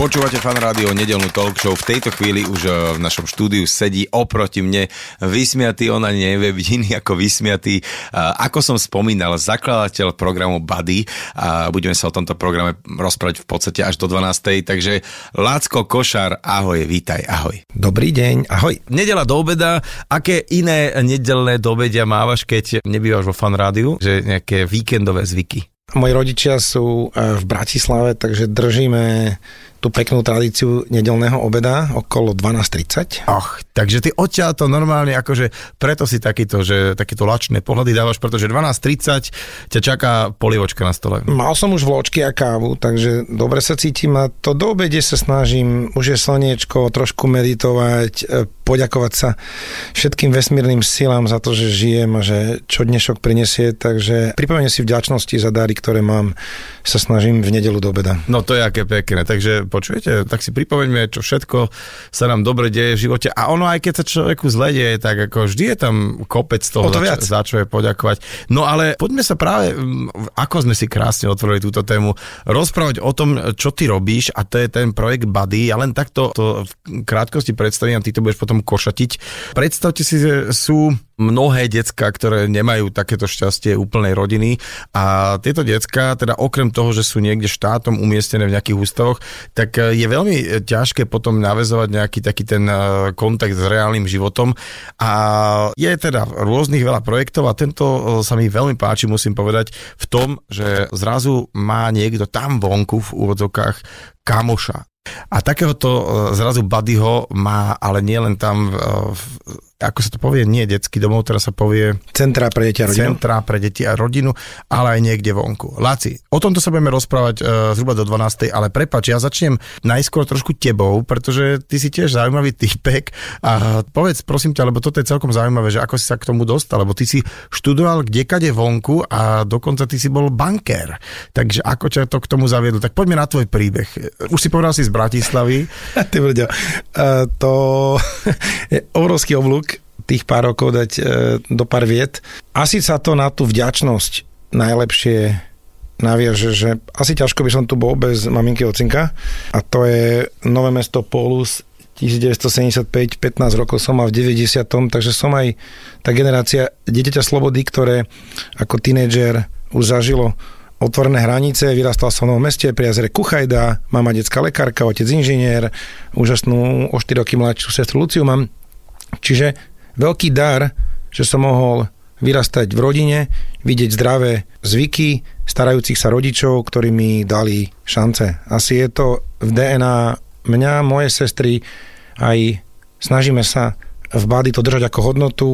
Počúvate fan rádio nedelnú talk show. V tejto chvíli už eh, v našom štúdiu sedí oproti mne vysmiatý, on ani nevie byť iný ako vysmiatý. A Ako som spomínal, zakladateľ programu Buddy a budeme sa o tomto programe rozprávať v podstate až do 12. Takže Lácko Košár, ahoj, vítaj, ahoj. Dobrý deň, ahoj. Nedela do obeda, aké iné nedelné do obedia mávaš, keď nebývaš vo fan rádiu? Že nejaké víkendové zvyky? Moji rodičia sú e, v Bratislave, takže držíme tú peknú tradíciu nedelného obeda okolo 12.30. Ach, takže ty odtiaľ to normálne, akože preto si takýto, že takéto lačné pohľady dávaš, pretože 12.30 ťa čaká polievočka na stole. Mal som už vločky a kávu, takže dobre sa cítim a to do obede sa snažím, už je slniečko, trošku meditovať, e, poďakovať sa všetkým vesmírnym silám za to, že žijem a že čo dnešok prinesie, takže pripomenie si vďačnosti za dary, ktoré mám, sa snažím v nedelu do obeda. No to je aké pekné, takže počujete, tak si pripomeňme, čo všetko sa nám dobre deje v živote a ono aj keď sa človeku zle deje, tak ako vždy je tam kopec toho, O to za, viac. za čo je poďakovať. No ale poďme sa práve, ako sme si krásne otvorili túto tému, rozprávať o tom, čo ty robíš a to je ten projekt Buddy. Ja len takto to v krátkosti predstavím a ty to budeš potom košatiť. Predstavte si, že sú mnohé decka, ktoré nemajú takéto šťastie úplnej rodiny a tieto decka, teda okrem toho, že sú niekde štátom umiestnené v nejakých ústavoch, tak eh, je veľmi ťažké potom navezovať nejaký taký ten eh, kontakt s reálnym životom a je teda rôznych veľa projektov a tento sa mi veľmi páči, musím povedať, v tom, že zrazu má niekto tam vonku v úvodzokách kamoša. A takéhoto e, zrazu Buddyho má, ale nie len tam, v, ako sa to povie, nie detský domov, teraz sa povie Centra pre deti a rodinu. centra pre deti a rodinu, ale aj niekde vonku. Láci, o tomto sa budeme rozprávať uh, zhruba do 12. Ale prepač, ja začnem najskôr trošku tebou, pretože ty si tiež zaujímavý typek a povedz prosím ťa, lebo toto je celkom zaujímavé, že ako si sa k tomu dostal, lebo ty si študoval kdekade vonku a dokonca ty si bol bankér. Takže ako ťa to k tomu zaviedlo? Tak poďme na tvoj príbeh. Už si povedal si z Bratislavy. Ty brďo, uh, to je obrovský oblúk tých pár rokov dať uh, do pár viet. Asi sa to na tú vďačnosť najlepšie naviaže, že asi ťažko by som tu bol bez maminky ocinka a to je Nové mesto Polus 1975, 15 rokov som mal v 90. takže som aj tá generácia dieťaťa slobody, ktoré ako tínedžer už zažilo otvorené hranice, vyrastal som v Novom meste, pri Kuchajda, mama detská lekárka, otec inžinier, úžasnú o 4 roky mladšiu sestru Luciu mám. Čiže veľký dar, že som mohol vyrastať v rodine, vidieť zdravé zvyky, starajúcich sa rodičov, ktorí mi dali šance. Asi je to v DNA mňa, moje sestry, aj snažíme sa v bády to držať ako hodnotu.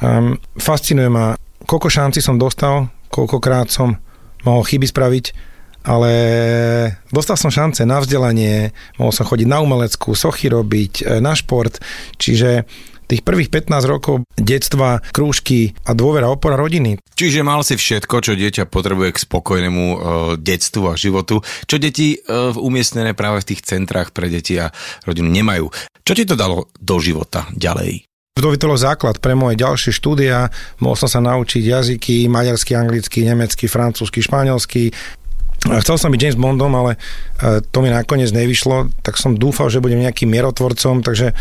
Um, fascinuje ma, koľko šanci som dostal, koľkokrát som mohol chyby spraviť, ale dostal som šance na vzdelanie, mohol som chodiť na umeleckú, sochy robiť, e, na šport, čiže tých prvých 15 rokov detstva, krúžky a dôvera, opora rodiny. Čiže mal si všetko, čo dieťa potrebuje k spokojnému uh, detstvu a životu, čo deti uh, umiestnené práve v tých centrách pre deti a rodinu nemajú. Čo ti to dalo do života ďalej? Vytvorilo základ pre moje ďalšie štúdia. Mohol som sa naučiť jazyky, maďarsky, anglicky, nemecky, francúzsky, španielsky. Chcel som byť James Bondom, ale e, to mi nakoniec nevyšlo, tak som dúfal, že budem nejakým mierotvorcom, takže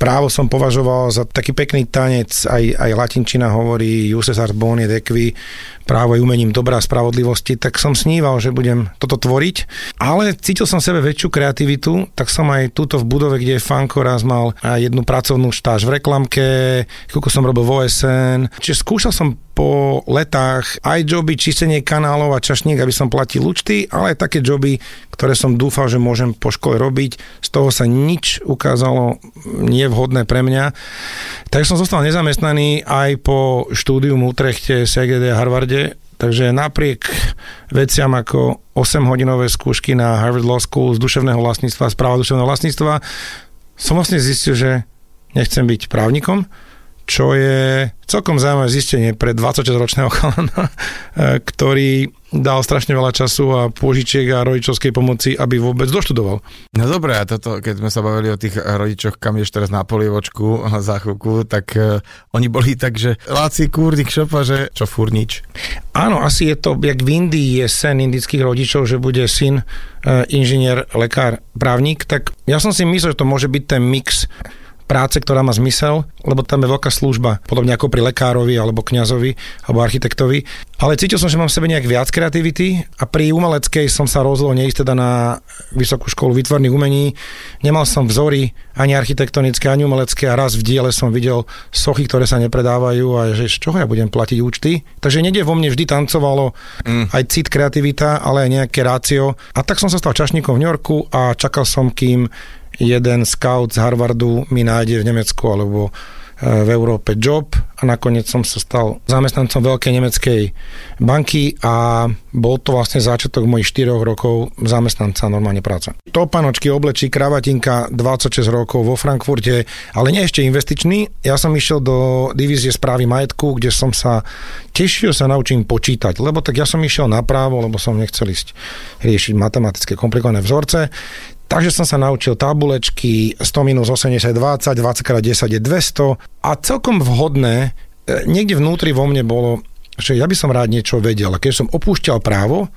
právo som považoval za taký pekný tanec, aj, aj latinčina hovorí Juses art boni et equi, právo je umením dobrá spravodlivosti, tak som sníval, že budem toto tvoriť, ale cítil som sebe väčšiu kreativitu, tak som aj túto v budove, kde je Fanko raz mal jednu pracovnú štáž v reklamke, koľko som robil v OSN, čiže skúšal som po letách aj joby, čistenie kanálov a čašník, aby som platil účty, ale aj také joby, ktoré som dúfal, že môžem po škole robiť. Z toho sa nič ukázalo nevhodné pre mňa. Takže som zostal nezamestnaný aj po štúdiu v Utrechte, CGD a Harvarde. Takže napriek veciam ako 8-hodinové skúšky na Harvard Law School z duševného vlastníctva, správa duševného vlastníctva, som vlastne zistil, že nechcem byť právnikom, čo je celkom zaujímavé zistenie pre 26-ročného chalana, e, ktorý dal strašne veľa času a pôžičiek a rodičovskej pomoci, aby vôbec doštudoval. No dobré, a toto, keď sme sa bavili o tých rodičoch, kam ješ teraz na polievočku za chvíľku, tak uh, oni boli tak, že láci kúrnik šopa, že čo furnič. Áno, asi je to, jak v Indii je sen indických rodičov, že bude syn uh, inžinier, lekár, právnik, tak ja som si myslel, že to môže byť ten mix práce, ktorá má zmysel, lebo tam je veľká služba, podobne ako pri lekárovi, alebo kňazovi, alebo architektovi. Ale cítil som, že mám v sebe nejak viac kreativity a pri umeleckej som sa rozhodol neísť teda na Vysokú školu výtvarných umení. Nemal som vzory ani architektonické, ani umelecké a raz v diele som videl sochy, ktoré sa nepredávajú a že z čoho ja budem platiť účty. Takže niekde vo mne vždy tancovalo mm. aj cit, kreativita, ale aj nejaké rácio. A tak som sa stal čašníkom v New Yorku a čakal som, kým jeden scout z Harvardu mi nájde v Nemecku alebo e, v Európe job a nakoniec som sa stal zamestnancom veľkej nemeckej banky a bol to vlastne začiatok mojich 4 rokov zamestnanca normálne práca. Topanočky, oblečí, kravatinka, 26 rokov vo Frankfurte, ale nie ešte investičný. Ja som išiel do divízie správy majetku, kde som sa tešil sa naučím počítať, lebo tak ja som išiel na právo, lebo som nechcel ísť riešiť matematické komplikované vzorce. Takže som sa naučil tabulečky 100 minus 80 20, 20 x 10 je 200 a celkom vhodné, e, niekde vnútri vo mne bolo, že ja by som rád niečo vedel. A keď som opúšťal právo,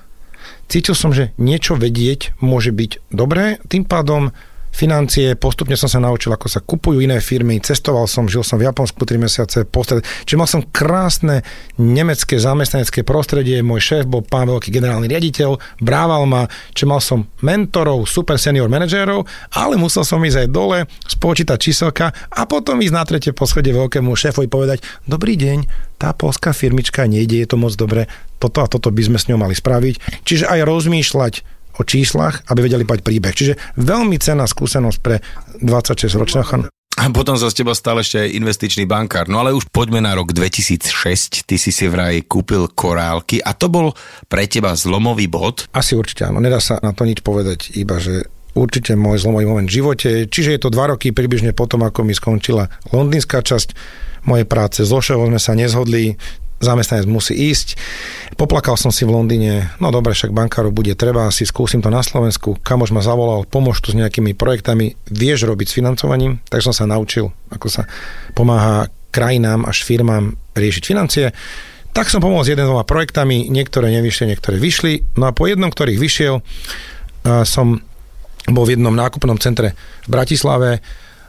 cítil som, že niečo vedieť môže byť dobré, tým pádom financie, postupne som sa naučil, ako sa kupujú iné firmy, cestoval som, žil som v Japonsku 3 mesiace, postred, čiže mal som krásne nemecké zamestnanecké prostredie, môj šéf bol pán veľký generálny riaditeľ, brával ma, čiže mal som mentorov, super senior manažérov, ale musel som ísť aj dole, spočítať číselka a potom ísť na tretie poschode veľkému šéfovi povedať, dobrý deň, tá polská firmička nejde, je to moc dobre, toto a toto by sme s ňou mali spraviť. Čiže aj rozmýšľať o číslach, aby vedeli pať príbeh. Čiže veľmi cená skúsenosť pre 26-ročného chan. A potom sa z teba stále ešte aj investičný bankár. No ale už poďme na rok 2006. Ty si si vraj kúpil korálky a to bol pre teba zlomový bod? Asi určite áno. Nedá sa na to nič povedať, iba že určite môj zlomový moment v živote. Čiže je to dva roky približne potom, ako mi skončila londýnska časť mojej práce. So sme sa nezhodli, zamestnanec musí ísť. Poplakal som si v Londýne, no dobre, však bankárov bude treba, si skúsim to na Slovensku. Kamož ma zavolal, pomôž tu s nejakými projektami, vieš robiť s financovaním, tak som sa naučil, ako sa pomáha krajinám až firmám riešiť financie. Tak som pomohol s jeden dvoma projektami, niektoré nevyšli, niektoré vyšli. No a po jednom, ktorých vyšiel, som bol v jednom nákupnom centre v Bratislave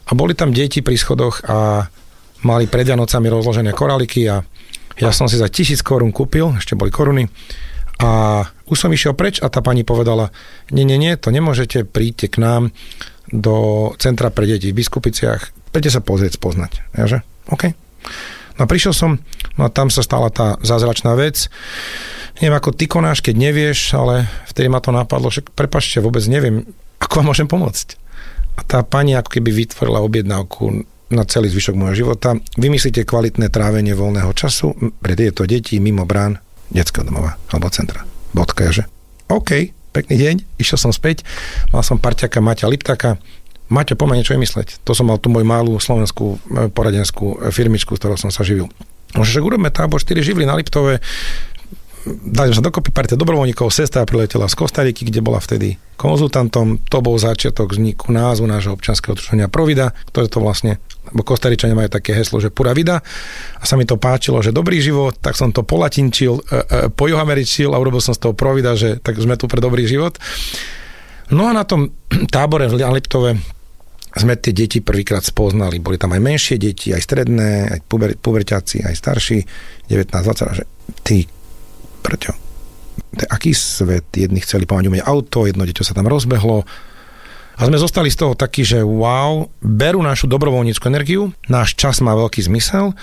a boli tam deti pri schodoch a mali pred Vianocami rozložené koraliky a ja som si za tisíc korún kúpil, ešte boli koruny, a už som išiel preč a tá pani povedala, nie, nie, nie, to nemôžete, príďte k nám do centra pre deti v Biskupiciach, poďte sa pozrieť, spoznať. Ja že? OK. No a prišiel som, no a tam sa stala tá zázračná vec. Neviem, ako ty konáš, keď nevieš, ale vtedy ma to napadlo, že prepašte, vôbec neviem, ako vám môžem pomôcť. A tá pani ako keby vytvorila objednávku na celý zvyšok môjho života. Vymyslíte kvalitné trávenie voľného času pre tieto deti mimo brán detského domova alebo centra. Bodka, že? OK, pekný deň, išiel som späť, mal som parťaka Maťa Liptaka, Maťo, poďme niečo vymysleť. To som mal tu moju malú slovenskú e, poradenskú e, firmičku, s ktorou som sa živil. Že urobme tábor 4 živly na Liptove, dali sa dokopy partia dobrovoľníkov, sestra priletela z Kostariky, kde bola vtedy konzultantom. To bol začiatok vzniku názvu nášho občanského druženia Provida, ktoré to vlastne, lebo Kostaričania majú také heslo, že pura vida. A sa mi to páčilo, že dobrý život, tak som to polatinčil, e, e, pojuhameričil a urobil som z toho Provida, že tak sme tu pre dobrý život. No a na tom tábore v Liptove sme tie deti prvýkrát spoznali. Boli tam aj menšie deti, aj stredné, aj puber, puberťáci, aj starší, 19-20, že ty Prečo? Aký svet? Jedni chceli pomáhať umieť auto, jedno dieťa sa tam rozbehlo. A sme zostali z toho takí, že wow, berú našu dobrovoľníckú energiu, náš čas má veľký zmysel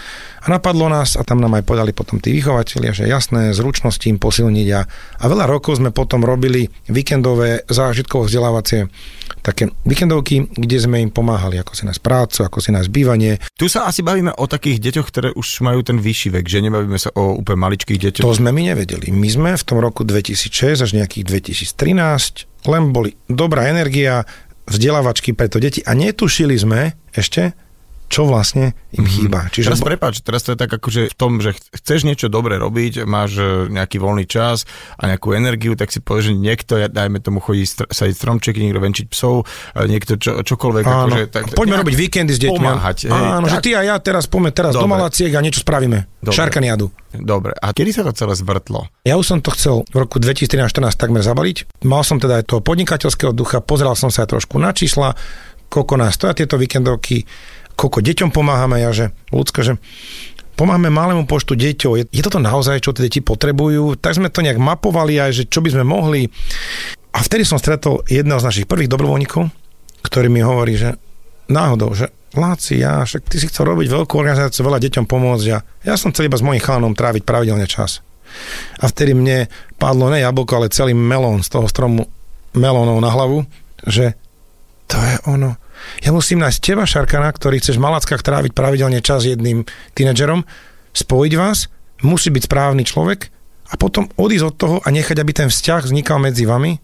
a napadlo nás, a tam nám aj podali potom tí vychovateľia, že jasné, zručnosti im posilniť a, a veľa rokov sme potom robili víkendové zážitkovo vzdelávacie také víkendovky, kde sme im pomáhali, ako si nájsť prácu, ako si nájsť bývanie. Tu sa asi bavíme o takých deťoch, ktoré už majú ten vyšší vek, že nebavíme sa o úplne maličkých deťoch. To sme my nevedeli. My sme v tom roku 2006 až nejakých 2013 len boli dobrá energia, vzdelávačky pre to deti. A netušili sme ešte, čo vlastne im mm-hmm. chýba. Čiže... Teraz prepáč, teraz to je tak akože v tom, že chceš niečo dobre robiť, máš e, nejaký voľný čas a nejakú energiu, tak si povieš, že niekto, dajme tomu, chodí str- sadiť stromčeky, niekto venčiť psov, niekto čo, čokoľvek. Áno. Akože, tak, Poďme robiť víkendy s deťmi. Pomáhať. Hej, Áno, tak. že ty a ja teraz poďme teraz dobre. do Malaciek a niečo spravíme. Dobre. Šarkaniadu. Dobre. A kedy sa to celé zvrtlo? Ja už som to chcel v roku 2013-2014 takmer zabaliť. Mal som teda aj toho podnikateľského ducha, pozeral som sa aj trošku na čísla, koľko nás stoja tieto víkendovky, koľko deťom pomáhame, ja že, ľudské, že pomáhame malému počtu deťov. Je, je toto naozaj, čo tie deti potrebujú? Tak sme to nejak mapovali aj, že čo by sme mohli. A vtedy som stretol jedného z našich prvých dobrovoľníkov, ktorý mi hovorí, že náhodou, že Láci, ja, však ty si chcel robiť veľkú organizáciu, veľa deťom pomôcť. Ja, ja som chcel iba s mojím chánom tráviť pravidelne čas. A vtedy mne padlo ne jablko, ale celý melón z toho stromu melónov na hlavu, že to je ono. Ja musím nájsť teba, Šarkana, ktorý chceš v Malackách tráviť pravidelne čas jedným tínedžerom, spojiť vás, musí byť správny človek a potom odísť od toho a nechať, aby ten vzťah vznikal medzi vami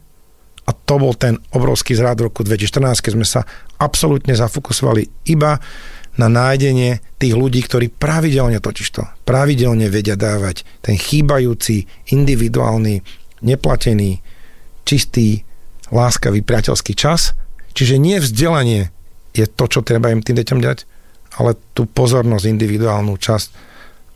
a to bol ten obrovský zrád v roku 2014, keď sme sa absolútne zafokusovali iba na nájdenie tých ľudí, ktorí pravidelne totižto, pravidelne vedia dávať ten chýbajúci, individuálny, neplatený, čistý, láskavý, priateľský čas. Čiže nie vzdelanie je to, čo treba im tým deťom dať, ale tú pozornosť, individuálnu časť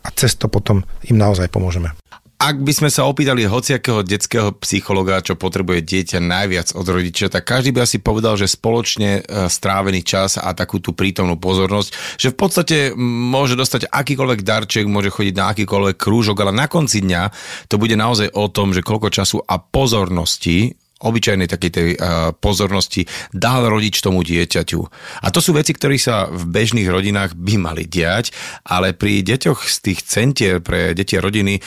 a cez to potom im naozaj pomôžeme. Ak by sme sa opýtali hociakého detského psychologa, čo potrebuje dieťa najviac od rodiča, tak každý by asi povedal, že spoločne e, strávený čas a takú tú prítomnú pozornosť, že v podstate môže dostať akýkoľvek darček, môže chodiť na akýkoľvek krúžok, ale na konci dňa to bude naozaj o tom, že koľko času a pozornosti obyčajnej takej tej uh, pozornosti dal rodič tomu dieťaťu. A to sú veci, ktoré sa v bežných rodinách by mali diať, ale pri deťoch z tých centier pre deti a rodiny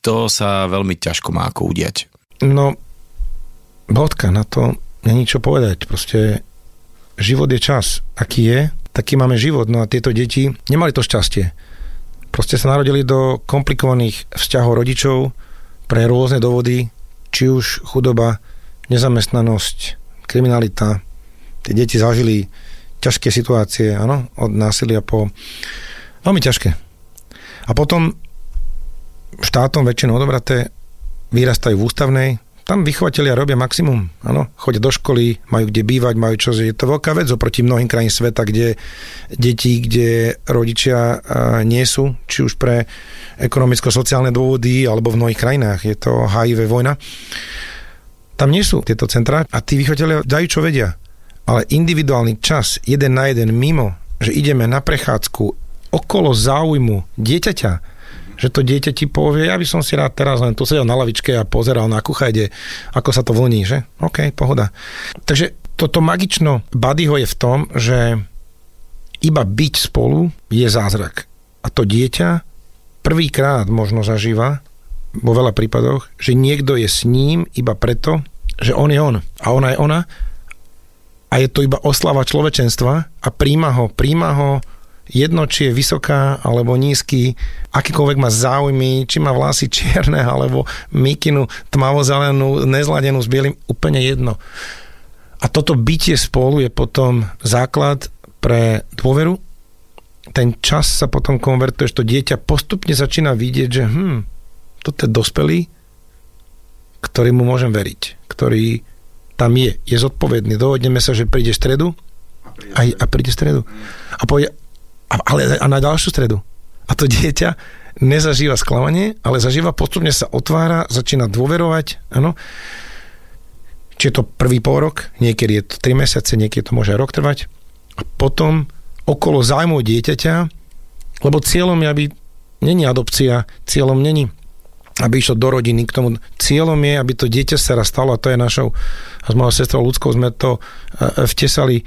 to sa veľmi ťažko má ako udiať. No, bodka, na to není čo povedať. Proste život je čas. Aký je, taký máme život. No a tieto deti nemali to šťastie. Proste sa narodili do komplikovaných vzťahov rodičov pre rôzne dôvody, či už chudoba, nezamestnanosť, kriminalita. Tie deti zažili ťažké situácie, áno, od násilia po... Veľmi ťažké. A potom štátom väčšinou odobraté, vyrastajú v ústavnej, tam vychovatelia robia maximum, áno, chodia do školy, majú kde bývať, majú čo, je to veľká vec oproti mnohým krajín sveta, kde deti, kde rodičia nie sú, či už pre ekonomicko-sociálne dôvody, alebo v mnohých krajinách, je to HIV vojna. Tam nie sú tieto centrá a tí vychovatelia dajú čo vedia. Ale individuálny čas, jeden na jeden, mimo, že ideme na prechádzku okolo záujmu dieťaťa, že to dieťa ti povie, ja by som si rád teraz len tu sedel na lavičke a pozeral na kuchajde, ako sa to vlní, že? OK, pohoda. Takže toto magično Buddyho je v tom, že iba byť spolu je zázrak. A to dieťa prvýkrát možno zažíva vo veľa prípadoch, že niekto je s ním iba preto, že on je on a ona je ona a je to iba oslava človečenstva a príjma ho, príjma ho jedno, či je vysoká alebo nízky, akýkoľvek má záujmy, či má vlasy čierne alebo mikinu tmavozelenú, nezladenú s bielým, úplne jedno. A toto bytie spolu je potom základ pre dôveru. Ten čas sa potom konvertuje, že to dieťa postupne začína vidieť, že hm, toto je dospelý, ktorý mu môžem veriť, ktorý tam je, je zodpovedný. Dohodneme sa, že príde stredu a, a príde stredu. A povie, a, ale a na ďalšiu stredu. A to dieťa nezažíva sklamanie, ale zažíva, postupne sa otvára, začína dôverovať, áno. Či je to prvý pol rok, niekedy je to 3 mesiace, niekedy to môže rok trvať. A potom okolo zájmu dieťaťa, lebo cieľom je, aby není adopcia, cieľom není aby išlo do rodiny k tomu. Cieľom je, aby to dieťa sa raz stalo, a to je našou, a s mojou sestrou ľudskou sme to e, vtesali e,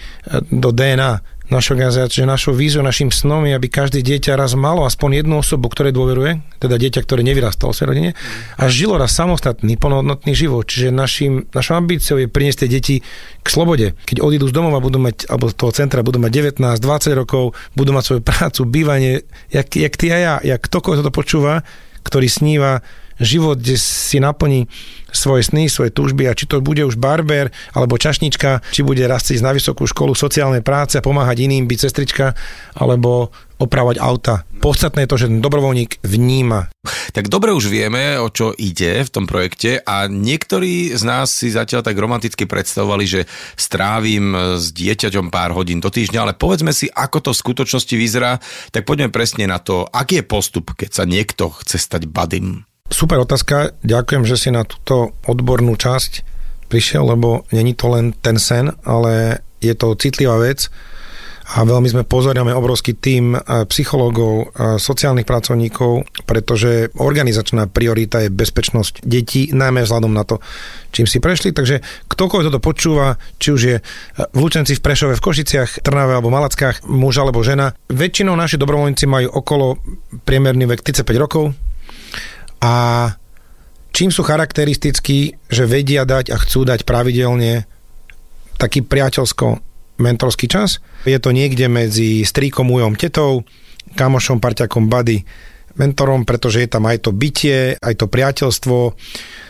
do DNA našu organizáciu, že našou víziou, našim snom je, aby každé dieťa raz malo aspoň jednu osobu, ktoré dôveruje, teda dieťa, ktoré nevyrastalo v rodine a žilo raz samostatný, plnohodnotný život. Čiže našim, našou ambíciou je priniesť tie deti k slobode. Keď odídu z domova, budú mať, alebo z toho centra budú mať 19, 20 rokov, budú mať svoju prácu, bývanie, jak, jak ty a ja, jak ktokoľvek to počúva, ktorý sníva, život, kde si naplní svoje sny, svoje túžby a či to bude už barber alebo čašnička, či bude raz ísť na vysokú školu sociálnej práce a pomáhať iným, byť sestrička, alebo opravovať auta. Podstatné je to, že ten dobrovoľník vníma. Tak dobre už vieme, o čo ide v tom projekte a niektorí z nás si zatiaľ tak romanticky predstavovali, že strávim s dieťaťom pár hodín do týždňa, ale povedzme si, ako to v skutočnosti vyzerá, tak poďme presne na to, aký je postup, keď sa niekto chce stať badym. Super otázka, ďakujem, že si na túto odbornú časť prišiel, lebo není to len ten sen, ale je to citlivá vec. A veľmi sme pozoriame obrovský tým psychológov, sociálnych pracovníkov, pretože organizačná priorita je bezpečnosť detí, najmä vzhľadom na to, čím si prešli. Takže ktokoľvek toto počúva, či už je v Lučenci, v Prešove, v Košiciach, Trnave alebo Malackách, muž alebo žena, väčšinou naši dobrovoľníci majú okolo priemerný vek 35 rokov, a čím sú charakteristickí, že vedia dať a chcú dať pravidelne taký priateľsko mentorský čas. Je to niekde medzi strýkom, ujom, tetou, kamošom, parťakom, buddy, mentorom, pretože je tam aj to bytie, aj to priateľstvo,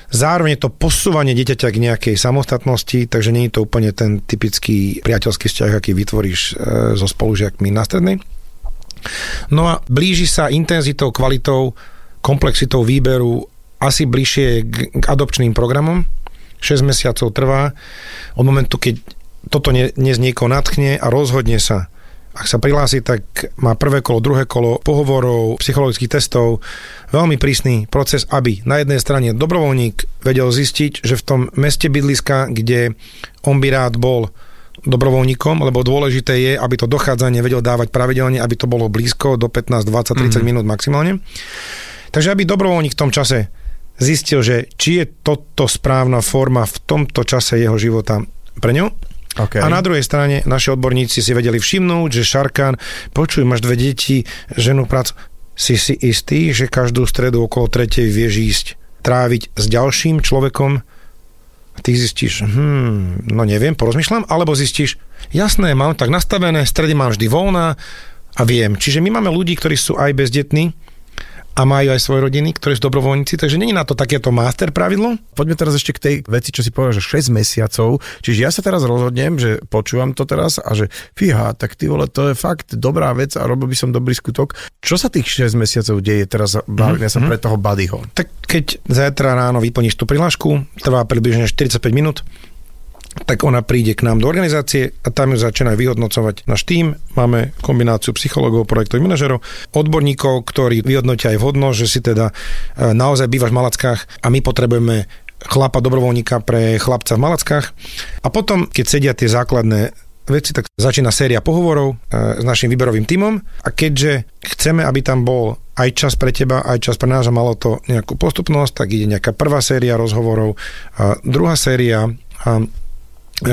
zároveň to posúvanie dieťaťa k nejakej samostatnosti, takže nie je to úplne ten typický priateľský vzťah, aký vytvoríš e, so spolužiakmi na strednej. No a blíži sa intenzitou, kvalitou komplexitou výberu asi bližšie k, adopčným programom. 6 mesiacov trvá. Od momentu, keď toto dnes niekoho natchne a rozhodne sa, ak sa prihlási, tak má prvé kolo, druhé kolo pohovorov, psychologických testov, veľmi prísny proces, aby na jednej strane dobrovoľník vedel zistiť, že v tom meste bydliska, kde on by rád bol dobrovoľníkom, lebo dôležité je, aby to dochádzanie vedel dávať pravidelne, aby to bolo blízko do 15, 20, 30 mm-hmm. minút maximálne. Takže aby dobrovoľník v tom čase zistil, že či je toto správna forma v tomto čase jeho života pre ňu. Okay. A na druhej strane naši odborníci si vedeli všimnúť, že Šarkán, počuj, máš dve deti, ženu, prácu. Si si istý, že každú stredu okolo tretej vieš ísť tráviť s ďalším človekom a ty zistíš, hm, no neviem, porozmýšľam, alebo zistíš, jasné, mám tak nastavené, stredy mám vždy voľná a viem. Čiže my máme ľudí, ktorí sú aj bezdetní, a majú aj svoje rodiny, ktorí sú dobrovoľníci, takže není na to takéto master pravidlo. Poďme teraz ešte k tej veci, čo si povedal, že 6 mesiacov. Čiže ja sa teraz rozhodnem, že počúvam to teraz a že fíha, tak ty vole, to je fakt dobrá vec a robil by som dobrý skutok. Čo sa tých 6 mesiacov deje teraz, bavíme mm-hmm. sa mhm. pre toho buddyho? Tak keď zajtra ráno vyplníš tú prihlášku, trvá približne 45 minút, tak ona príde k nám do organizácie a tam ju začína vyhodnocovať náš tým. Máme kombináciu psychológov, projektových manažerov, odborníkov, ktorí vyhodnotia aj vhodnosť, že si teda e, naozaj bývaš v Malackách a my potrebujeme chlapa dobrovoľníka pre chlapca v Malackách. A potom, keď sedia tie základné veci, tak začína séria pohovorov e, s našim výberovým tímom a keďže chceme, aby tam bol aj čas pre teba, aj čas pre nás a malo to nejakú postupnosť, tak ide nejaká prvá séria rozhovorov, a druhá séria a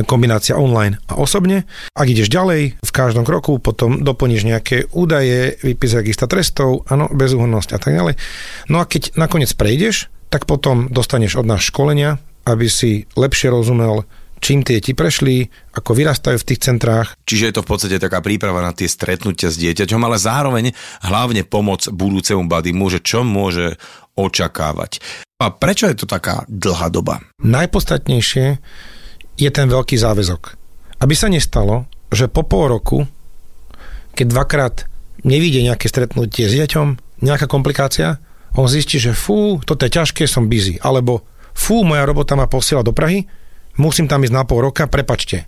kombinácia online a osobne. Ak ideš ďalej, v každom kroku potom doplníš nejaké údaje, vypis registra trestov, áno, bezúhodnosť a tak ďalej. No a keď nakoniec prejdeš, tak potom dostaneš od nás školenia, aby si lepšie rozumel, čím tie ti prešli, ako vyrastajú v tých centrách. Čiže je to v podstate taká príprava na tie stretnutia s dieťaťom, ale zároveň hlavne pomoc budúcemu badimu, že čo môže očakávať. A prečo je to taká dlhá doba? Najpodstatnejšie je ten veľký záväzok. Aby sa nestalo, že po pol roku, keď dvakrát nevidie nejaké stretnutie s dieťom, nejaká komplikácia, on zistí, že fú, toto je ťažké, som busy. Alebo fú, moja robota ma posiela do Prahy, musím tam ísť na pol roka, prepačte.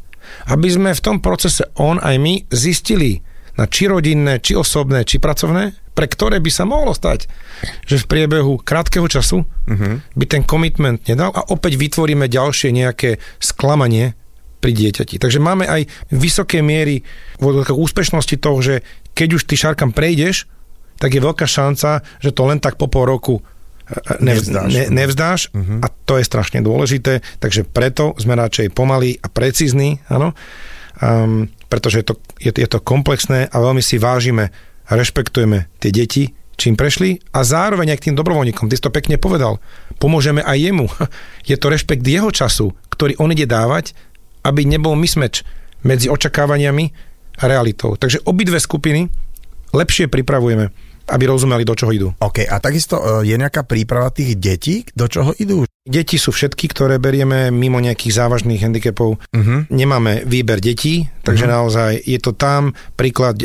Aby sme v tom procese on aj my zistili, na či rodinné, či osobné, či pracovné, pre ktoré by sa mohlo stať, že v priebehu krátkeho času uh-huh. by ten commitment nedal a opäť vytvoríme ďalšie nejaké sklamanie pri dieťati. Takže máme aj vysoké miery úspešnosti toho, že keď už ty šarkam prejdeš, tak je veľká šanca, že to len tak po pol roku e, e, nevzdáš, ne, nevzdáš uh-huh. a to je strašne dôležité, takže preto sme radšej pomalí a precízni, áno, um, pretože je to, je, je to komplexné a veľmi si vážime rešpektujeme tie deti, čím prešli a zároveň aj k tým dobrovoľníkom. Ty si to pekne povedal. Pomôžeme aj jemu. Je to rešpekt jeho času, ktorý on ide dávať, aby nebol mismeč medzi očakávaniami a realitou. Takže obidve skupiny lepšie pripravujeme aby rozumeli, do čoho idú. OK, a takisto e, je nejaká príprava tých detí, do čoho idú? Deti sú všetky, ktoré berieme mimo nejakých závažných handicapov. Uh-huh. Nemáme výber detí, takže uh-huh. naozaj je to tam. Príklad,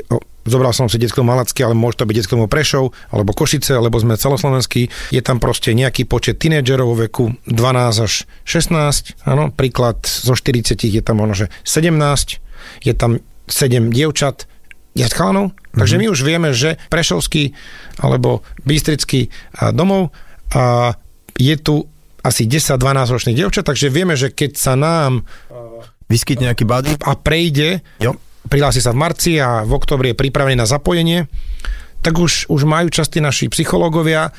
zobral som si detského Malacky, ale môže to byť detského Prešov, alebo Košice, lebo sme celoslovenskí. Je tam proste nejaký počet tínedžerov vo veku 12 až 16. Áno, príklad zo 40 je tam možno, že 17. Je tam 7 dievčat, je chalanov. Mm-hmm. Takže my už vieme, že Prešovský alebo Bystrický domov a je tu asi 10-12 ročných dievčat, takže vieme, že keď sa nám vyskytne nejaký body a prejde, jo. Prihlási sa v marci a v oktobri je pripravený na zapojenie, tak už, už majú časti naši psychológovia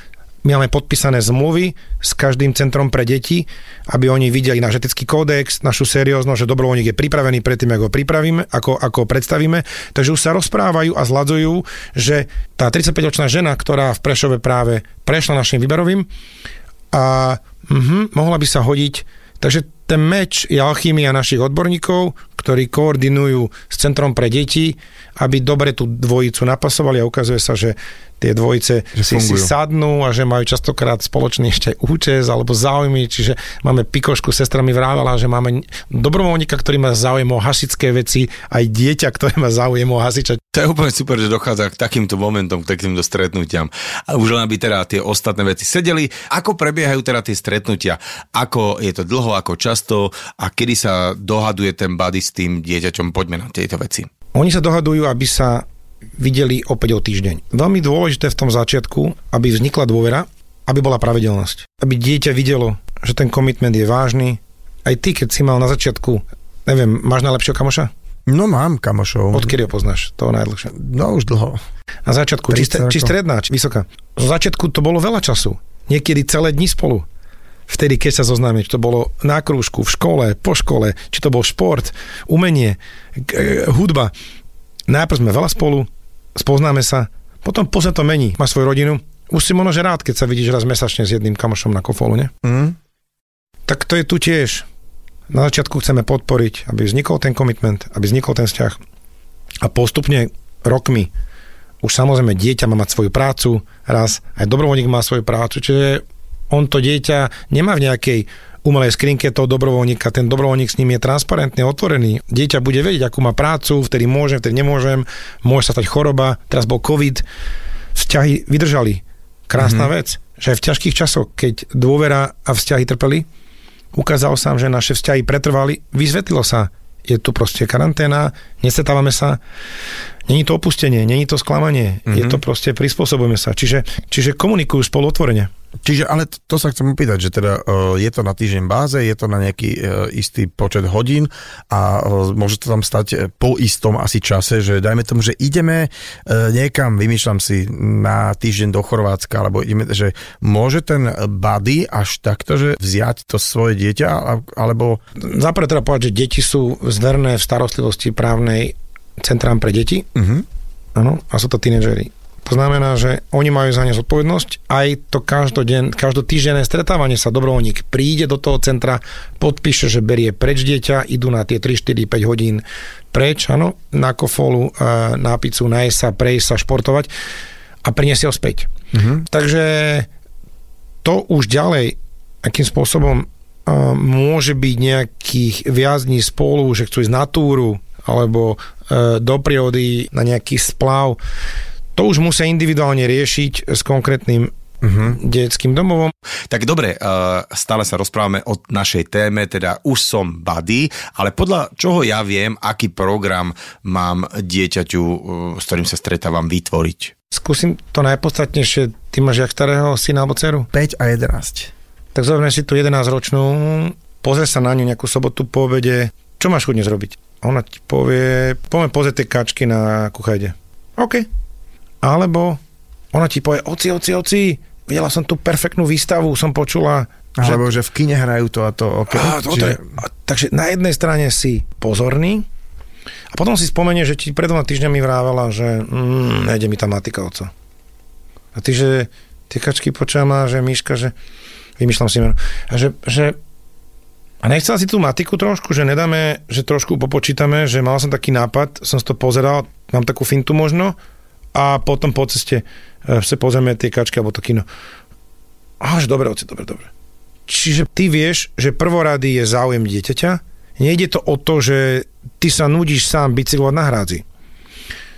my máme podpísané zmluvy s každým centrom pre deti, aby oni videli náš etický kódex, našu serióznosť, že dobrovoľník je pripravený predtým, ako ho pripravíme, ako, ako ho predstavíme. Takže už sa rozprávajú a zladzujú, že tá 35-ročná žena, ktorá v Prešove práve prešla našim výberovým a uh-huh, mohla by sa hodiť Takže ten meč je alchýmia našich odborníkov, ktorí koordinujú s Centrom pre deti, aby dobre tú dvojicu napasovali a ukazuje sa, že tie dvojice že si, si sadnú a že majú častokrát spoločný ešte aj účes alebo záujmy, čiže máme Pikošku, sestra mi vrávala, že máme dobrovoľníka, ktorý má záujem o hasičské veci, aj dieťa, ktoré má záujem o hasiča. To je úplne super, že dochádza k takýmto momentom, k takýmto stretnutiam. A už len aby teda tie ostatné veci sedeli. Ako prebiehajú teda tie stretnutia? Ako je to dlho, ako často a kedy sa dohaduje ten body s tým dieťaťom? Poďme na tieto veci. Oni sa dohadujú, aby sa videli opäť o týždeň. Veľmi dôležité v tom začiatku, aby vznikla dôvera, aby bola pravidelnosť. Aby dieťa videlo, že ten komitment je vážny. Aj ty, keď si mal na začiatku, neviem, máš najlepšieho kamoša? No mám kamošov. Odkedy ho poznáš? To najdlhšie. No už dlho. Na začiatku, či, či stredná, či vysoká. Z začiatku to bolo veľa času. Niekedy celé dni spolu. Vtedy, keď sa zoznáme, či to bolo na krúžku, v škole, po škole, či to bol šport, umenie, hudba najprv sme veľa spolu, spoznáme sa, potom pozne to mení, máš svoju rodinu, už si možno že rád, keď sa vidíš raz mesačne s jedným kamošom na kofolu, ne? Mm. Tak to je tu tiež. Na začiatku chceme podporiť, aby vznikol ten komitment, aby vznikol ten vzťah. A postupne rokmi už samozrejme dieťa má mať svoju prácu raz, aj dobrovoľník má svoju prácu, čiže on to dieťa nemá v nejakej umelej skrinke toho dobrovoľníka. Ten dobrovoľník s ním je transparentne otvorený. Dieťa bude vedieť, akú má prácu, vtedy môžem, vtedy nemôžem, môže sa stať choroba, teraz bol COVID. Vzťahy vydržali. Krásna mm-hmm. vec, že v ťažkých časoch, keď dôvera a vzťahy trpeli, ukázalo sa, že naše vzťahy pretrvali, vyzvetlilo sa, je tu proste karanténa, nesetávame sa, není to opustenie, není to sklamanie, mm-hmm. je to proste prispôsobujeme sa. Čiže, čiže komunikujú spolu otvorene. Čiže, ale to sa chcem opýtať, že teda uh, je to na týždeň báze, je to na nejaký uh, istý počet hodín a uh, môže to tam stať po istom asi čase, že dajme tomu, že ideme niekam, vymýšľam si, na týždeň do Chorvátska, alebo ideme, že môže ten buddy až takto, že vziať to svoje dieťa, alebo... Zaprvé treba povedať, že deti sú zverné v starostlivosti právnej centrám pre deti. Uh-huh. Áno, a sú to tínedžeri. To znamená, že oni majú za ne zodpovednosť. Aj to každoden, každotýždenné stretávanie sa dobrovoľník príde do toho centra, podpíše, že berie preč dieťa, idú na tie 3, 4, 5 hodín preč, áno, na kofolu, e, na pizzu, na sa, prejsť sa, športovať a priniesie ho späť. Mm-hmm. Takže to už ďalej, akým spôsobom uh, môže byť nejakých viac dní spolu, že chcú ísť na túru, alebo uh, do prírody na nejaký splav, to už musia individuálne riešiť s konkrétnym uh-huh. detským domovom. Tak dobre, uh, stále sa rozprávame o našej téme, teda už som buddy, ale podľa čoho ja viem, aký program mám dieťaťu, uh, s ktorým sa stretávam, vytvoriť? Skúsim to najpodstatnejšie. Ty máš jak starého syna alebo dceru? 5 a 11. Tak zoberme si tú 11-ročnú, pozrie sa na ňu nejakú sobotu po obede. Čo máš chuť zrobiť? Ona ti povie, poďme pozrieť tie kačky na kuchajde. OK, alebo ona ti povie, oci, oci, oci, videla som tú perfektnú výstavu, som počula. Alebo že, že v kine hrajú to a to. Okay. A, to Čiže... a, takže na jednej strane si pozorný a potom si spomenie, že ti pred dvoma týždňami vrávala, že mm, nejde mi tá matika, oco. A ty, že tie kačky počáma, že Miška, že vymýšľam si meno, a že, že a nechcela si tú matiku trošku, že nedáme, že trošku popočítame, že mal som taký nápad, som si to pozeral, mám takú fintu možno, a potom po ceste e, sa pozrieme tie kačky alebo to kino. Až dobre, oci, dobre, dobre. Čiže ty vieš, že prvorady je záujem dieťaťa, nejde to o to, že ty sa nudíš sám bicyklovať na hrádzi.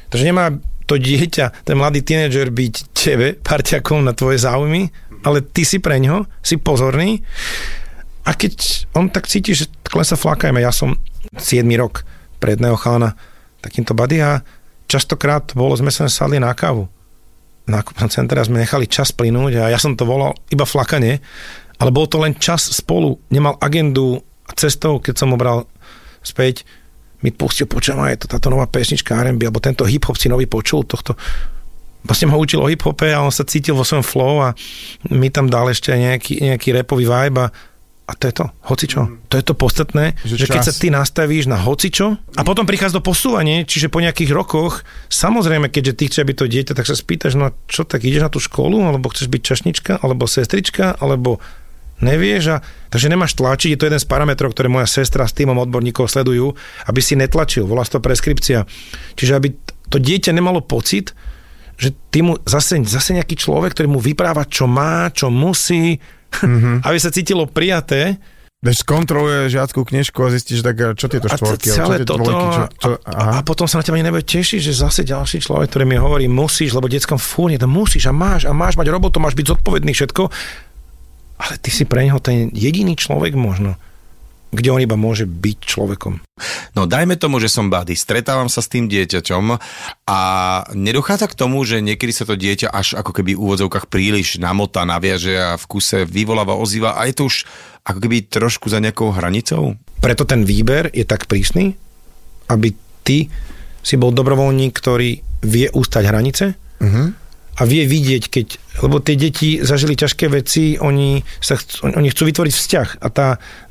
Takže nemá to dieťa, ten mladý tínedžer byť tebe, parťakom na tvoje záujmy, ale ty si pre ňo, si pozorný a keď on tak cíti, že klesa flakajme, ja som 7 rok predného chalana takýmto bady a častokrát bolo, sme sa sadli na kávu. Na nákupnom centre sme nechali čas plynúť a ja som to volal iba flakanie, ale bol to len čas spolu. Nemal agendu a cestou, keď som ho bral späť, mi pustil, počujem, je to táto nová pesnička R&B, alebo tento hip-hop si nový počul, tohto vlastne ho učil o hip-hope a on sa cítil vo svojom flow a mi tam dal ešte nejaký, nejaký repový vibe a a to je to, hocičo. Mm. To je to podstatné, že, že keď sa ty nastavíš na hocičo a potom prichádza do posúvanie, čiže po nejakých rokoch, samozrejme, keďže ty chceš byť to dieťa, tak sa spýtaš, no čo, tak ideš na tú školu, alebo chceš byť čašnička, alebo sestrička, alebo nevieš a takže nemáš tlačiť, je to jeden z parametrov, ktoré moja sestra s týmom odborníkov sledujú, aby si netlačil, volá to preskripcia. Čiže aby to dieťa nemalo pocit, že ty mu zase, zase nejaký človek, ktorý mu vypráva, čo má, čo musí, mm-hmm. aby sa cítilo prijaté. Veď skontroluje žiackú knižku a zistíš, tak čo tieto štvorky, a čo tie toto, dvojky, čo, čo, aha. a potom sa na teba nebude tešiť, že zase ďalší človek, ktorý mi hovorí, musíš, lebo detskom fúrne, to musíš a máš a máš mať robotu, máš byť zodpovedný všetko, ale ty si pre neho ten jediný človek možno kde on iba môže byť človekom. No dajme tomu, že som bady, stretávam sa s tým dieťaťom a nedochádza k tomu, že niekedy sa to dieťa až ako keby v úvodzovkách príliš namota, naviaže a v kuse vyvoláva, ozýva a je to už ako keby trošku za nejakou hranicou? Preto ten výber je tak prísny, aby ty si bol dobrovoľník, ktorý vie ústať hranice uh-huh. A vie vidieť, keď, lebo tie deti zažili ťažké veci, oni, sa chcú, oni chcú vytvoriť vzťah a tá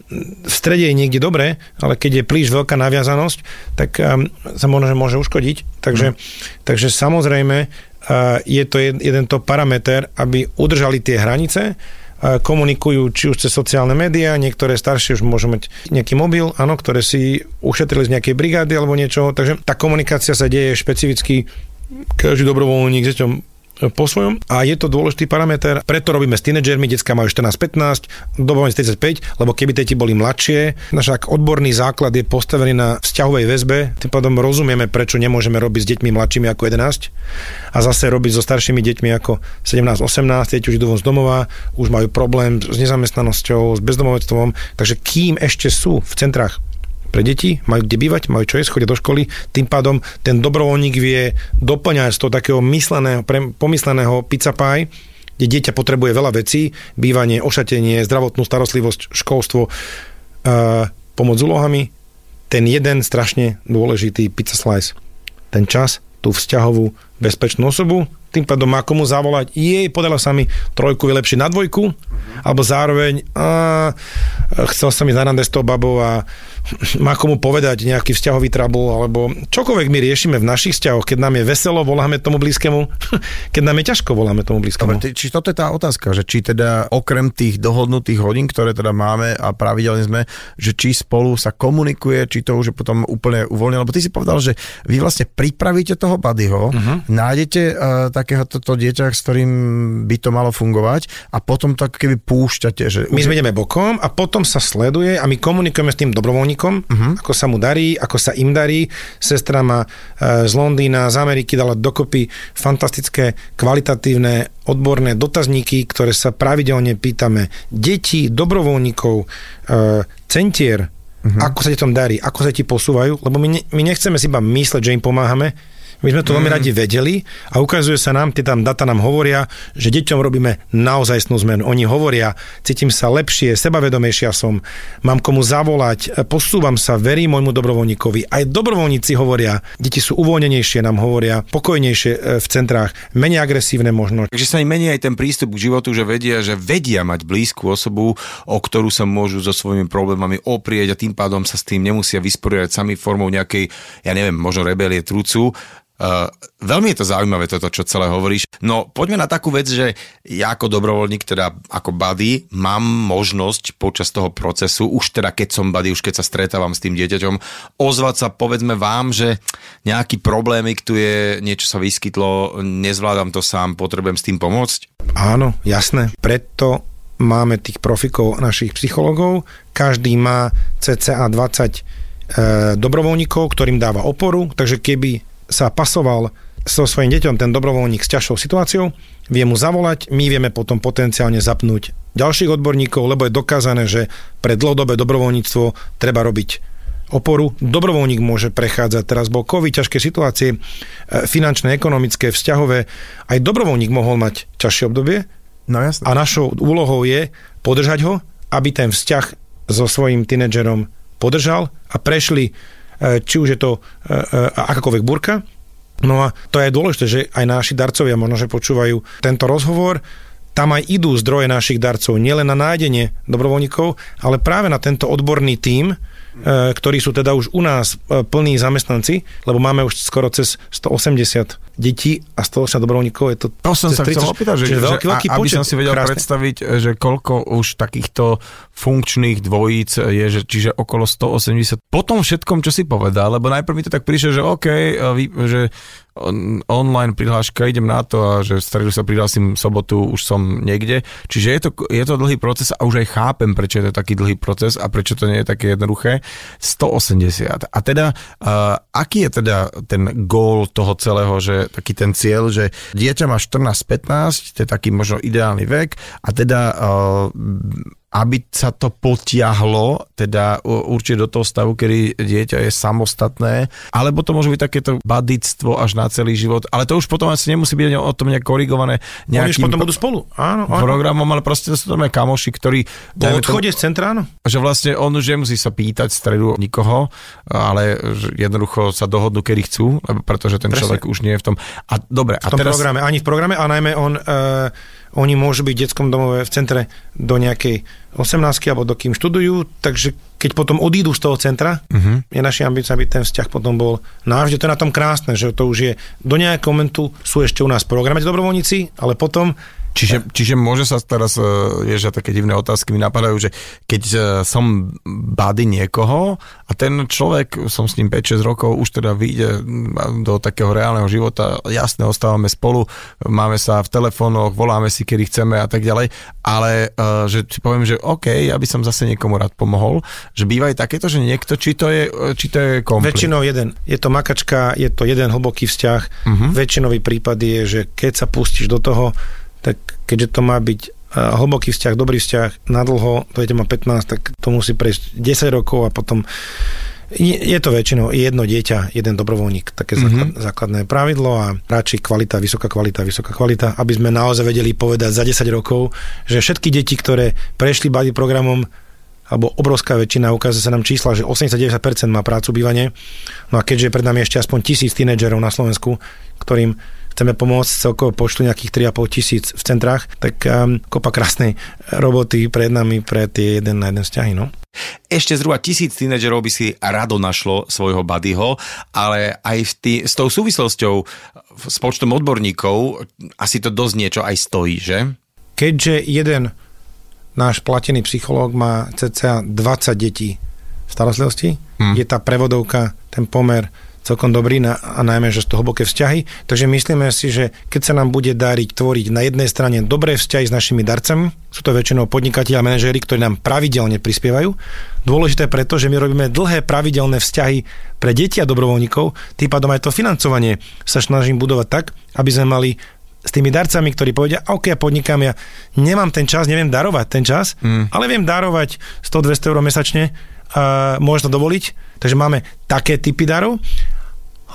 v strede je niekde dobre, ale keď je príliš veľká naviazanosť, tak um, sa možno, že môže uškodiť. Takže, mm. takže samozrejme uh, je to jeden to parameter, aby udržali tie hranice, uh, komunikujú či už cez sociálne médiá, niektoré staršie už môžu mať nejaký mobil, áno, ktoré si ušetrili z nejakej brigády alebo niečo, takže tá komunikácia sa deje špecificky každý dobrovoľník s deťom po svojom. A je to dôležitý parameter, preto robíme s tínedžermi, detská majú 14-15, dobovanie 35, lebo keby deti boli mladšie, náš odborný základ je postavený na vzťahovej väzbe, tým pádom rozumieme, prečo nemôžeme robiť s deťmi mladšími ako 11 a zase robiť so staršími deťmi ako 17-18, deti už idú von z domova, už majú problém s nezamestnanosťou, s bezdomovectvom, takže kým ešte sú v centrách pre deti, majú kde bývať, majú čo jesť, chodia do školy, tým pádom ten dobrovoľník vie doplňať z toho takého mysleného, pre, pomysleného pizza pie, kde dieťa potrebuje veľa vecí, bývanie, ošatenie, zdravotnú starostlivosť, školstvo, uh, pomoc s úlohami, ten jeden strašne dôležitý pizza slice. Ten čas, tú vzťahovú bezpečnú osobu, tým pádom má komu zavolať, jej, podala sa mi trojku vylepšiť na dvojku, uh-huh. alebo zároveň a, chcel sa mi zarande s tou babou a má komu povedať nejaký vzťahový trabul, alebo čokoľvek my riešime v našich vzťahoch, keď nám je veselo, voláme tomu blízkemu, keď nám je ťažko, voláme tomu blízkemu. Dobre, či toto je tá otázka, že či teda okrem tých dohodnutých hodín, ktoré teda máme a pravidelne sme, že či spolu sa komunikuje, či to už je potom úplne uvoľnené, lebo ty si povedal, že vy vlastne pripravíte toho buddyho, uh-huh. nájdete uh, takého toto dieťa, s ktorým by to malo fungovať a potom to keby púšťate. Že my sme ideme bokom a potom sa sleduje a my komunikujeme s tým dobrovoľníkom, uh-huh. ako sa mu darí, ako sa im darí. Sestra ma uh, z Londýna, z Ameriky dala dokopy fantastické, kvalitatívne, odborné dotazníky, ktoré sa pravidelne pýtame detí, dobrovoľníkov, uh, centier, uh-huh. ako sa ti tom darí, ako sa ti posúvajú, lebo my, ne, my nechceme si iba mysleť, že im pomáhame, my sme to mm. veľmi radi vedeli a ukazuje sa nám, tie tam data nám hovoria, že deťom robíme naozajstnú zmenu. Oni hovoria, cítim sa lepšie, sebavedomejšia som, mám komu zavolať, posúvam sa, verím môjmu dobrovoľníkovi. Aj dobrovoľníci hovoria, deti sú uvoľnenejšie, nám hovoria, pokojnejšie e, v centrách, menej agresívne možno. Takže sa im mení aj ten prístup k životu, že vedia, že vedia mať blízku osobu, o ktorú sa môžu so svojimi problémami oprieť a tým pádom sa s tým nemusia vysporiadať sami formou nejakej, ja neviem, možno rebelie trucu, Uh, veľmi je to zaujímavé toto, čo celé hovoríš. No poďme na takú vec, že ja ako dobrovoľník, teda ako buddy, mám možnosť počas toho procesu, už teda keď som buddy, už keď sa stretávam s tým dieťaťom, ozvať sa povedzme vám, že nejaký problémik tu je, niečo sa vyskytlo, nezvládam to sám, potrebujem s tým pomôcť? Áno, jasné. Preto máme tých profikov našich psychologov. Každý má cca 20 e, dobrovoľníkov, ktorým dáva oporu, takže keby sa pasoval so svojím deťom ten dobrovoľník s ťažšou situáciou, vie mu zavolať, my vieme potom potenciálne zapnúť ďalších odborníkov, lebo je dokázané, že pre dlhodobé dobrovoľníctvo treba robiť oporu. Dobrovoľník môže prechádzať, teraz bol COVID, ťažké situácie, e, finančné, ekonomické, vzťahové. Aj dobrovoľník mohol mať ťažšie obdobie. No jasne. A našou úlohou je podržať ho, aby ten vzťah so svojím tínedžerom podržal a prešli či už je to e, e, akákoľvek burka. No a to je dôležité, že aj naši darcovia možno, že počúvajú tento rozhovor, tam aj idú zdroje našich darcov, nielen na nájdenie dobrovoľníkov, ale práve na tento odborný tím, ktorí sú teda už u nás plní zamestnanci, lebo máme už skoro cez 180 detí a 180 dobrovoľníkov. Je to, to som sa 30, chcel opýtať, že, že veľký, veľký a, aby som si vedel krásne. predstaviť, že koľko už takýchto funkčných dvojíc je, že, čiže okolo 180. Po tom všetkom, čo si povedal, lebo najprv mi to tak prišlo, že OK, že on, online prihláška, idem na to a že v stredu sa prihlásim sobotu, už som niekde. Čiže je to, je to dlhý proces a už aj chápem, prečo je to taký dlhý proces a prečo to nie je také jednoduché. 180. A teda, uh, aký je teda ten gól toho celého, že taký ten cieľ, že dieťa má 14-15, to je taký možno ideálny vek a teda uh, aby sa to potiahlo, teda určite do toho stavu, kedy dieťa je samostatné, alebo to môže byť takéto badictvo až na celý život, ale to už potom asi nemusí byť o tom nejak korigované nejakým... Oni potom budú spolu, áno, áno. Programom, ale proste sú tam kamoši, ktorí... Po odchode z centra, áno. Že vlastne on už nemusí sa pýtať stredu nikoho, ale jednoducho sa dohodnú, kedy chcú, pretože ten Presne. človek už nie je v tom... A dobre, v tom a teraz... programe, ani v programe, a najmä on... Uh, oni môžu byť v detskom domove v centre do nejakej 18 alebo do kým študujú, takže keď potom odídu z toho centra, uh-huh. je naša ambícia, aby ten vzťah potom bol navždy. To je na tom krásne, že to už je do nejakého momentu sú ešte u nás programe dobrovoľníci, ale potom Čiže, čiže môže sa teraz, je, že také divné otázky mi napadajú, že keď e, som bady niekoho a ten človek, som s ním 5-6 rokov, už teda vyjde do takého reálneho života, jasne, ostávame spolu, máme sa v telefónoch, voláme si, kedy chceme a tak ďalej, ale e, že si poviem, že OK, ja by som zase niekomu rád pomohol, že býva aj takéto, že niekto, či to je, či to je konflikt. Väčšinou jeden. Je to makačka, je to jeden hlboký vzťah. Uh-huh. Väčšinový prípad je, že keď sa pustíš do toho, tak keďže to má byť hlboký vzťah, dobrý vzťah, na dlho, to má 15, tak to musí prejsť 10 rokov a potom je to väčšinou jedno dieťa, jeden dobrovoľník, také mm-hmm. základné pravidlo a radšej kvalita, vysoká kvalita, vysoká kvalita, aby sme naozaj vedeli povedať za 10 rokov, že všetky deti, ktoré prešli body programom, alebo obrovská väčšina, ukazuje sa nám čísla, že 89% má prácu bývanie. No a keďže pred nami ešte aspoň tisíc tínedžerov na Slovensku, ktorým chceme pomôcť celkovo počtu nejakých 3,5 tisíc v centrách, tak um, kopa krásnej roboty pred nami pre tie jeden na jeden vzťahy. No. Ešte zhruba tisíc tínedžerov by si rado našlo svojho buddyho, ale aj v tý, s tou súvislosťou s počtom odborníkov asi to dosť niečo aj stojí, že? Keďže jeden náš platený psychológ má cca 20 detí v starostlivosti, hmm. je tá prevodovka, ten pomer celkom dobrý na, a najmä, že sú to hlboké vzťahy. Takže myslíme si, že keď sa nám bude dariť tvoriť na jednej strane dobré vzťahy s našimi darcami, sú to väčšinou podnikatelia a manažéri, ktorí nám pravidelne prispievajú. Dôležité preto, že my robíme dlhé pravidelné vzťahy pre deti a dobrovoľníkov, tým pádom aj to financovanie sa snažím budovať tak, aby sme mali s tými darcami, ktorí povedia, OK, ja podnikám, ja nemám ten čas, neviem darovať ten čas, mm. ale viem darovať 100-200 eur mesačne, a môžem to dovoliť. Takže máme také typy darov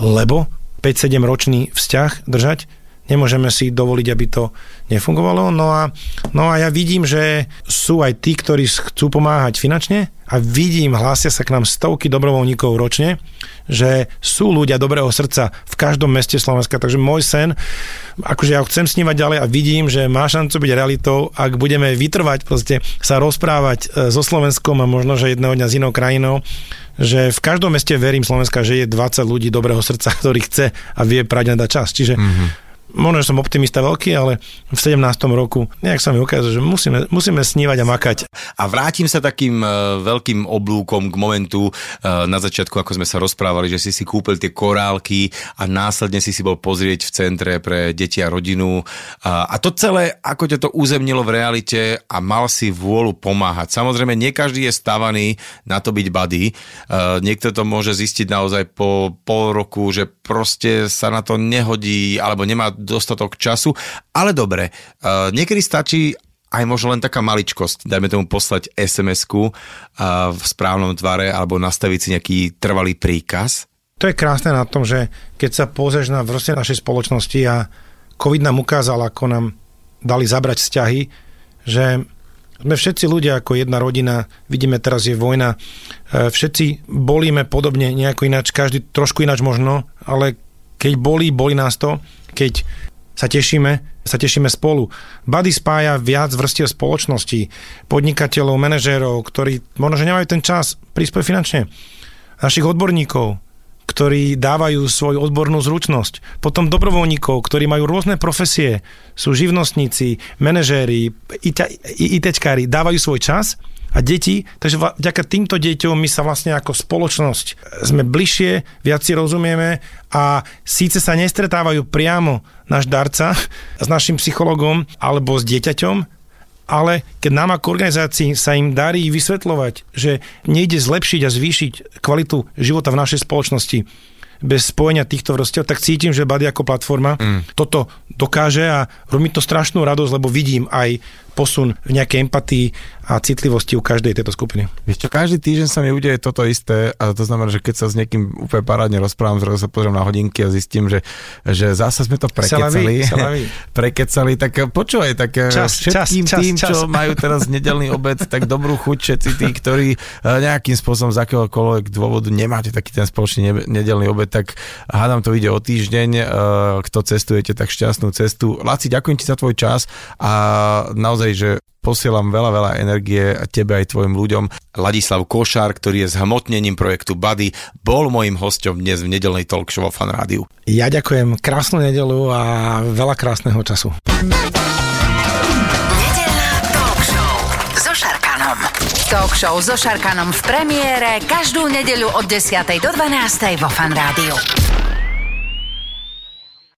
lebo 5-7 ročný vzťah držať nemôžeme si dovoliť, aby to nefungovalo. No a, no a ja vidím, že sú aj tí, ktorí chcú pomáhať finančne a vidím, hlásia sa k nám stovky dobrovoľníkov ročne, že sú ľudia dobrého srdca v každom meste Slovenska. Takže môj sen, akože ja chcem snívať ďalej a vidím, že má šancu byť realitou, ak budeme vytrvať, proste sa rozprávať e, so Slovenskom a možno, že jedného dňa s inou krajinou, že v každom meste verím Slovenska, že je 20 ľudí dobrého srdca, ktorý chce a vie prať dať čas. Čiže mm-hmm možno, že som optimista veľký, ale v 17. roku nejak sa mi ukázalo, že musíme, musíme snívať a makať. A vrátim sa takým uh, veľkým oblúkom k momentu uh, na začiatku, ako sme sa rozprávali, že si si kúpil tie korálky a následne si si bol pozrieť v centre pre deti a rodinu. Uh, a to celé, ako ťa to uzemnilo v realite a mal si vôľu pomáhať. Samozrejme, nie každý je stavaný na to byť buddy. Uh, niekto to môže zistiť naozaj po pol roku, že proste sa na to nehodí alebo nemá dostatok času, ale dobre, uh, niekedy stačí aj možno len taká maličkosť, dajme tomu poslať SMS-ku uh, v správnom tvare alebo nastaviť si nejaký trvalý príkaz. To je krásne na tom, že keď sa pozrieš na vrste našej spoločnosti a COVID nám ukázal, ako nám dali zabrať vzťahy, že sme všetci ľudia ako jedna rodina, vidíme teraz je vojna, e, všetci bolíme podobne nejako ináč, každý trošku ináč možno, ale keď bolí, bolí nás to keď sa tešíme, sa tešíme spolu. Buddy spája viac vrstiev spoločnosti, podnikateľov, manažérov, ktorí možno, že nemajú ten čas prispieť finančne. Našich odborníkov, ktorí dávajú svoju odbornú zručnosť. Potom dobrovoľníkov, ktorí majú rôzne profesie, sú živnostníci, manažéri, ITčkári, dávajú svoj čas a deti, takže vďaka týmto deťom my sa vlastne ako spoločnosť sme bližšie, viac si rozumieme a síce sa nestretávajú priamo náš darca s našim psychologom alebo s dieťaťom, ale keď nám ako organizácii sa im darí vysvetľovať, že nejde zlepšiť a zvýšiť kvalitu života v našej spoločnosti bez spojenia týchto vrstiev, tak cítim, že Bady ako platforma mm. toto dokáže a robí to strašnú radosť, lebo vidím aj posun v nejakej empatii a citlivosti u každej tejto skupiny. Vieš čo, každý týždeň sa mi udeje toto isté a to znamená, že keď sa s niekým úplne parádne rozprávam, zrazu sa pozriem na hodinky a zistím, že, že zase sme to prekecali. prekecali, tak počúvaj, tak eh, čas, všetkým čas, tým, čas, čo čas. majú teraz nedelný obed, tak dobrú chuť všetci tí, ktorí eh, nejakým spôsobom z akéhokoľvek dôvodu nemáte taký ten spoločný nedelný obed, tak hádam to ide o týždeň, eh, kto cestujete, tak šťastnú cestu. Laci, ďakujem ti za tvoj čas a naozaj naozaj, že posielam veľa, veľa energie a tebe aj tvojim ľuďom. Ladislav Košár, ktorý je zhmotnením projektu Buddy, bol môjim hosťom dnes v nedelnej talk show Fan Rádiu. Ja ďakujem, krásnu nedelu a veľa krásneho času. Nedelná talk show so Šarkanom. Talk show so Šarkanom v premiére každú nedeľu od 10. do 12. vo Fan Rádiu.